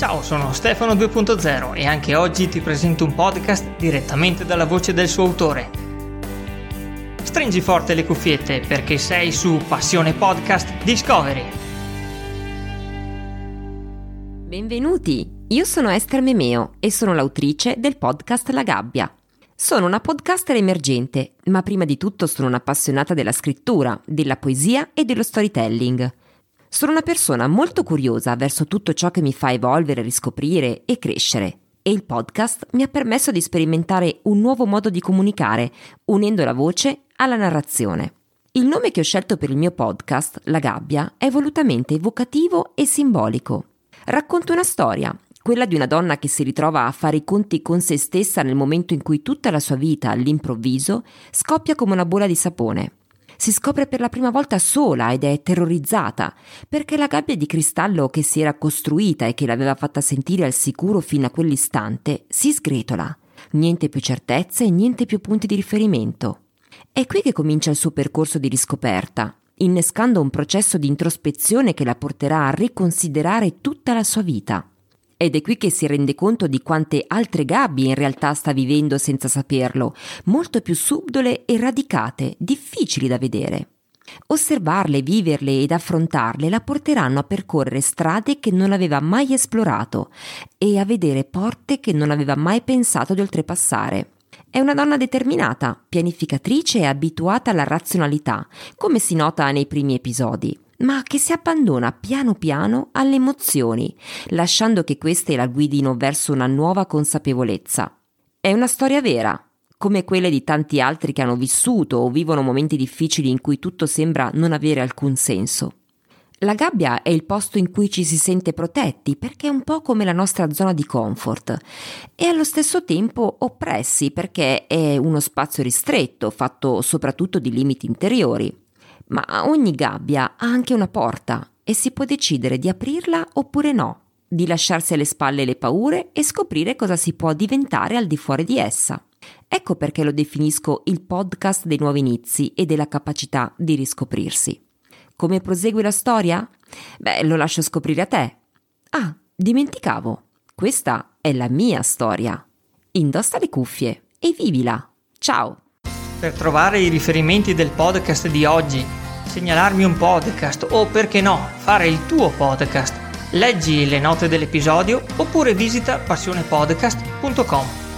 Ciao, sono Stefano 2.0 e anche oggi ti presento un podcast direttamente dalla voce del suo autore. Stringi forte le cuffiette perché sei su Passione Podcast Discovery. Benvenuti, io sono Esther Memeo e sono l'autrice del podcast La Gabbia. Sono una podcaster emergente, ma prima di tutto sono un'appassionata della scrittura, della poesia e dello storytelling. Sono una persona molto curiosa verso tutto ciò che mi fa evolvere, riscoprire e crescere. E il podcast mi ha permesso di sperimentare un nuovo modo di comunicare, unendo la voce alla narrazione. Il nome che ho scelto per il mio podcast, La Gabbia, è volutamente evocativo e simbolico. Racconto una storia, quella di una donna che si ritrova a fare i conti con se stessa nel momento in cui tutta la sua vita, all'improvviso, scoppia come una bolla di sapone si scopre per la prima volta sola ed è terrorizzata, perché la gabbia di cristallo che si era costruita e che l'aveva fatta sentire al sicuro fino a quell'istante si sgretola. Niente più certezze e niente più punti di riferimento. È qui che comincia il suo percorso di riscoperta, innescando un processo di introspezione che la porterà a riconsiderare tutta la sua vita. Ed è qui che si rende conto di quante altre gabbie in realtà sta vivendo senza saperlo, molto più subdole e radicate, difficili da vedere. Osservarle, viverle ed affrontarle la porteranno a percorrere strade che non aveva mai esplorato e a vedere porte che non aveva mai pensato di oltrepassare. È una donna determinata, pianificatrice e abituata alla razionalità, come si nota nei primi episodi ma che si abbandona piano piano alle emozioni, lasciando che queste la guidino verso una nuova consapevolezza. È una storia vera, come quelle di tanti altri che hanno vissuto o vivono momenti difficili in cui tutto sembra non avere alcun senso. La gabbia è il posto in cui ci si sente protetti perché è un po' come la nostra zona di comfort e allo stesso tempo oppressi perché è uno spazio ristretto fatto soprattutto di limiti interiori ma ogni gabbia ha anche una porta e si può decidere di aprirla oppure no, di lasciarsi alle spalle le paure e scoprire cosa si può diventare al di fuori di essa. Ecco perché lo definisco il podcast dei nuovi inizi e della capacità di riscoprirsi. Come prosegue la storia? Beh, lo lascio scoprire a te. Ah, dimenticavo. Questa è la mia storia. Indossa le cuffie e vivila. Ciao! Per trovare i riferimenti del podcast di oggi, segnalarmi un podcast o perché no, fare il tuo podcast, leggi le note dell'episodio oppure visita passionepodcast.com.